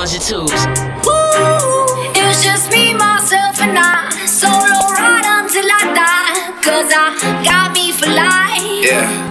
ones and twos. Ooh, it's just me, myself, and I. Solo ride until I die. Cause I got me for life. Yeah.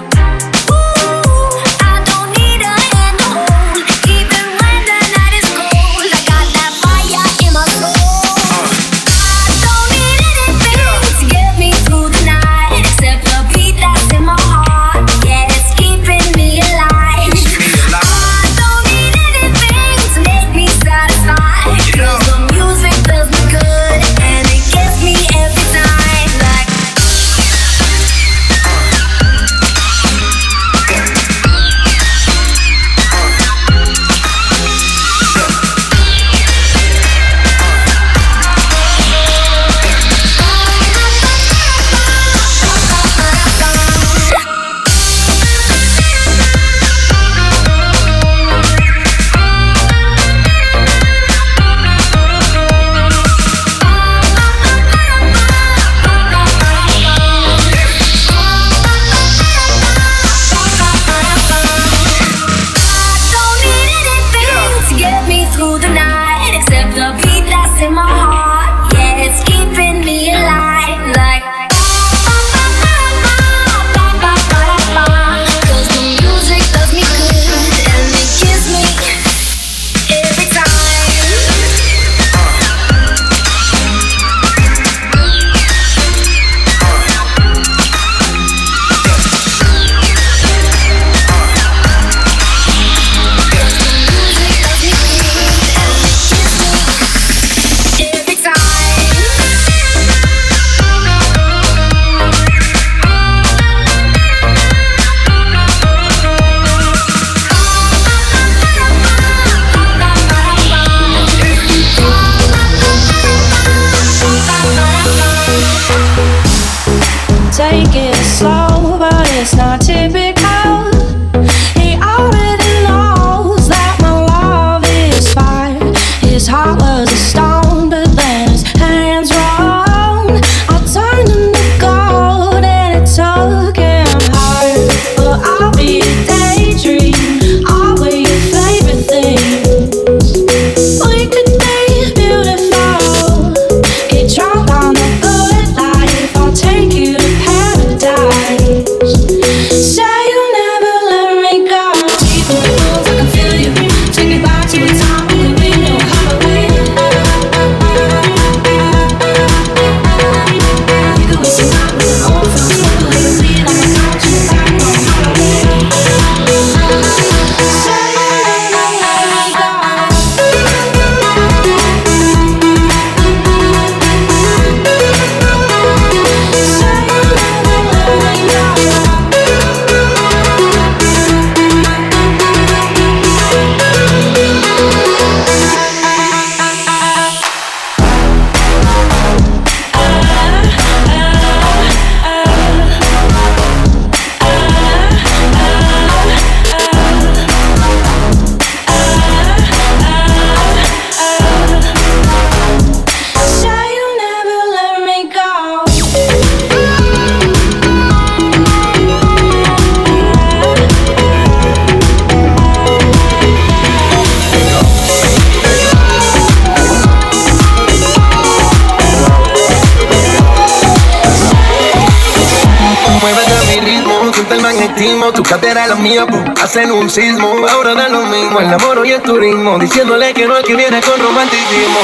Mía, hacen un sismo. Ahora da lo mismo, el amor y el turismo, diciéndole que no es que viene con romanticismo.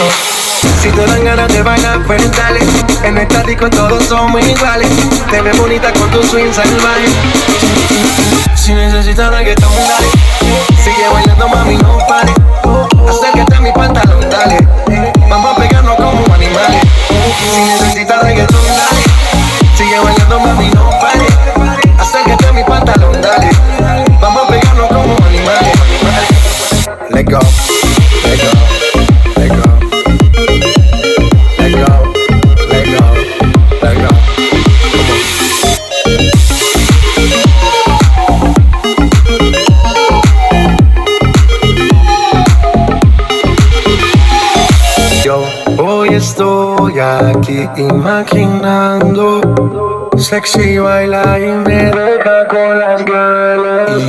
Si te dan ganas de bailar, pues dale. En esta disco todos somos iguales. Te ves bonita con tu swing salvaje. Si necesitas reggaetón, dale. Sigue bailando, mami, no pare. Acércate a mi pantalón, dale. Vamos a pegarnos como animales. Si necesitas reggaetón, Let go, let go, let go. Let. Yo hoy estoy aquí imaginando Sexy baila y me deja con las ganas.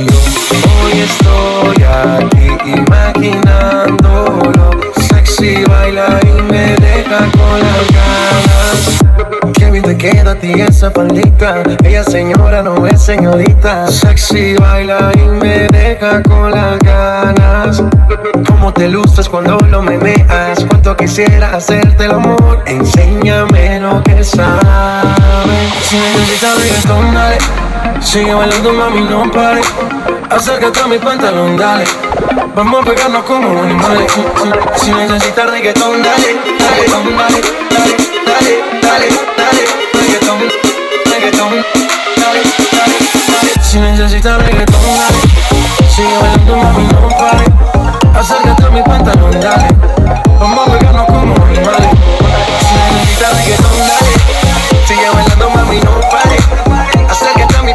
Hoy estoy aquí imaginándolo. Sexy baila y me deja con las ganas. Qué bien te queda a ti esa palita. Ella señora no es señorita. Sexy baila y me deja con las ganas. Cómo te luces cuando lo meneas. Cuánto quisiera hacerte el amor. Enséñame lo que sabes. Si necesitas reggaetón, dale Sigue bailando, mami, no pare. Acércate a mi pantalón, dale. Vamos a pegarnos como animales. Si necesitas reggaetón, dale, dale, dale, dale, dale, dale, reggaetón, dale, dale, dale. Si necesitas reggaetón, dale. Sigue bailando, mami, no pare. Acércate a mi pantalón, dale. Vamos a pegarnos como animales. Si necesitas reggaetón, dale. Sigue bailando, mami, no pare.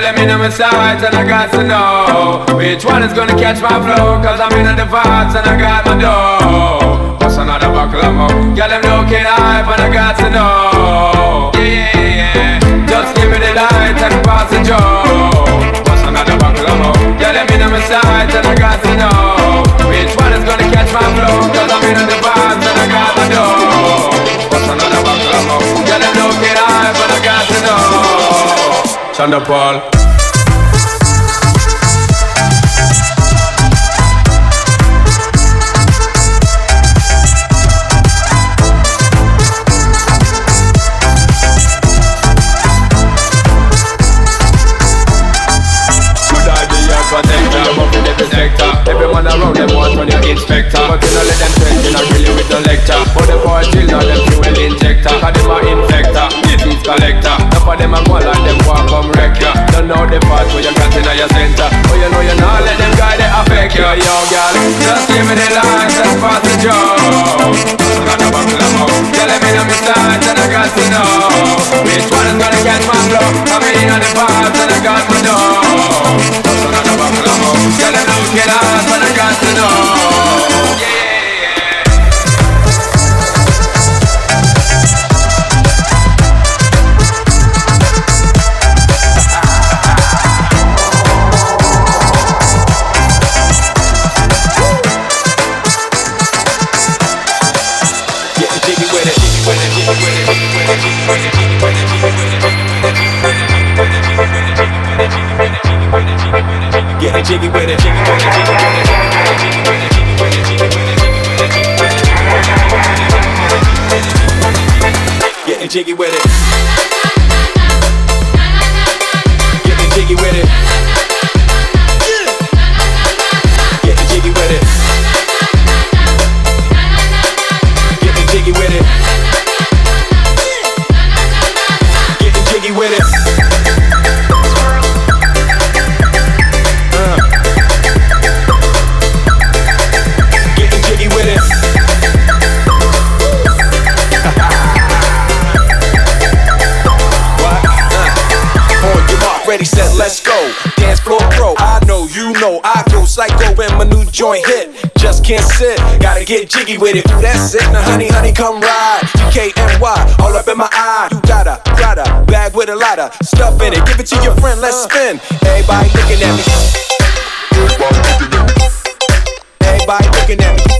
let me know my sight and I got to know which one is gonna catch my flow. Cause I'm in the vibes and I got my dough. What's another buckle of more? Yeah, them looking hype and I got to know. Yeah, yeah, yeah. Just give me the light and pass the joe. What's another buckle of more? Let me know my sight and I got to know which one is gonna catch my flow. Paul. joint hit. Just can't sit, gotta get jiggy with it. That's it, now honey, honey, come ride. DKNY, all up in my eye. You got a, got a bag with a lot of stuff in it. Give it to your friend, let's spin. Everybody looking at me. Everybody looking at me. Everybody looking at me.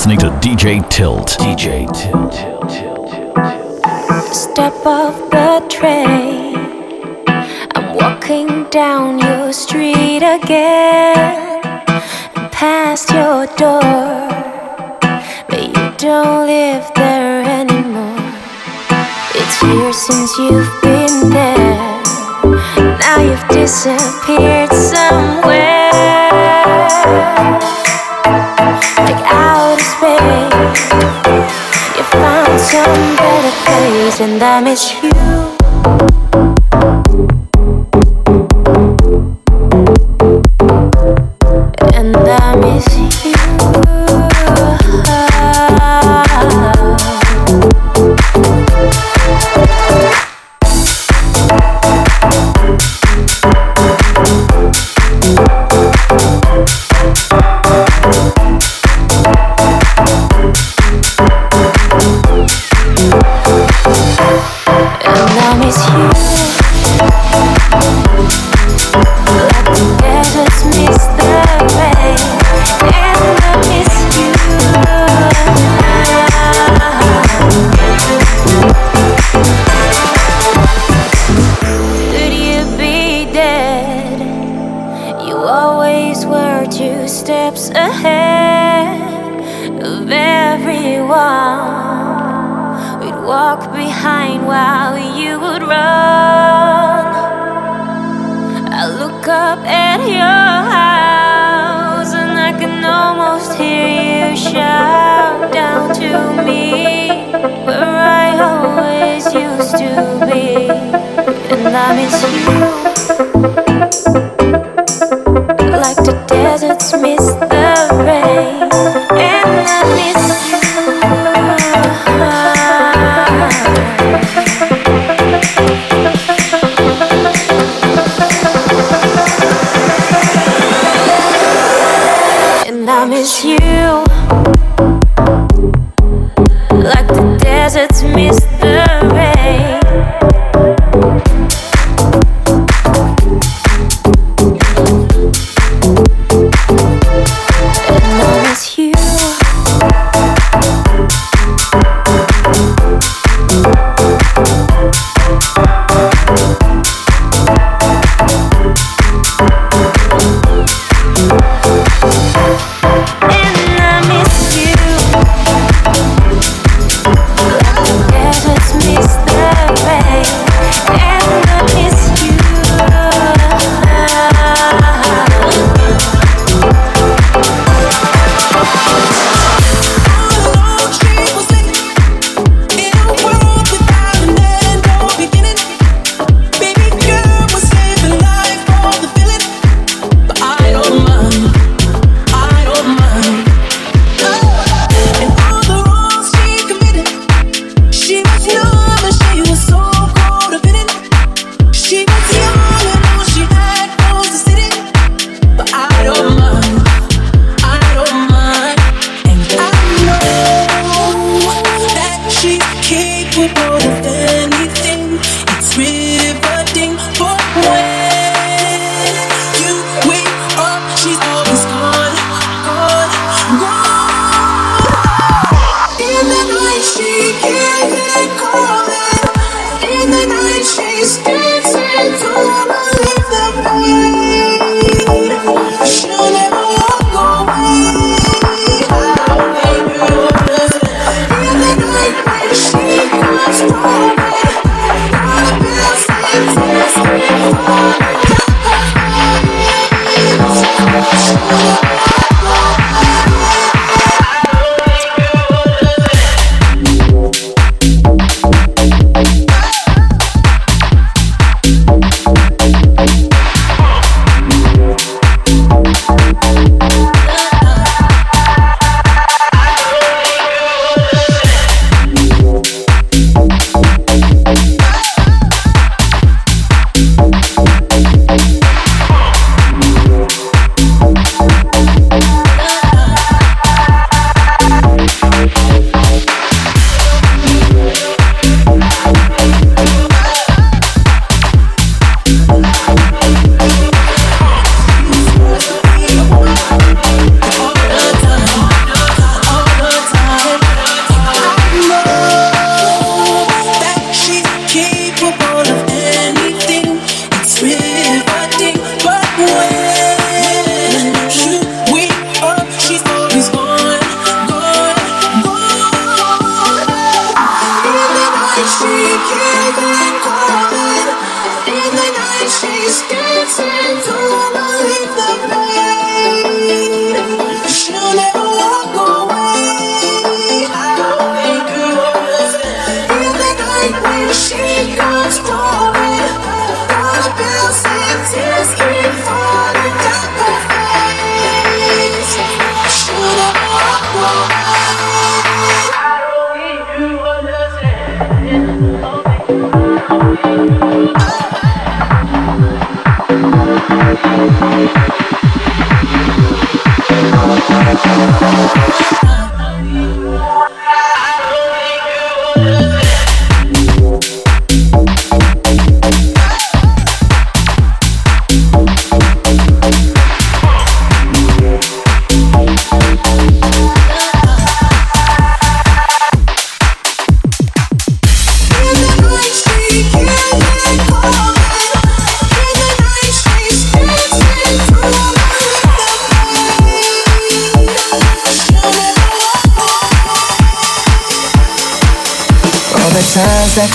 listening to DJ Tilt. DJ Tilt. Step off the train. I'm walking down your street again, past your door. But you don't live there anymore. It's years since you've been there. Now you've disappeared somewhere. and I miss you.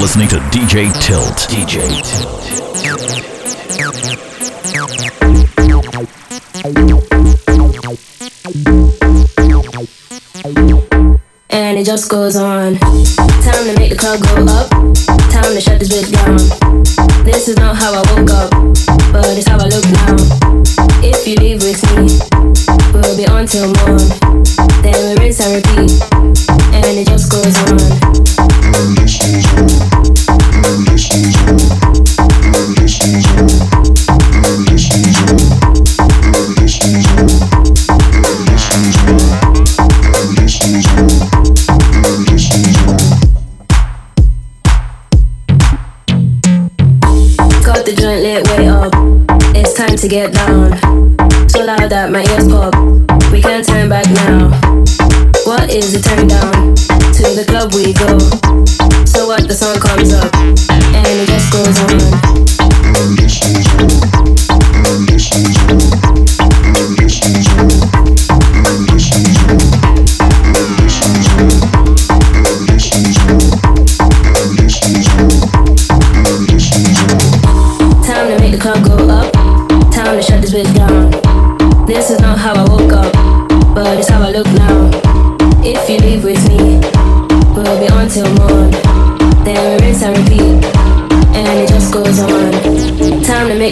listening to DJ Tilt. DJ Tilt. And it just goes on. to get down. So loud that my ears pop. We can't turn back now. What is the turn down? To the club we go. So what the song comes up, and it just goes on.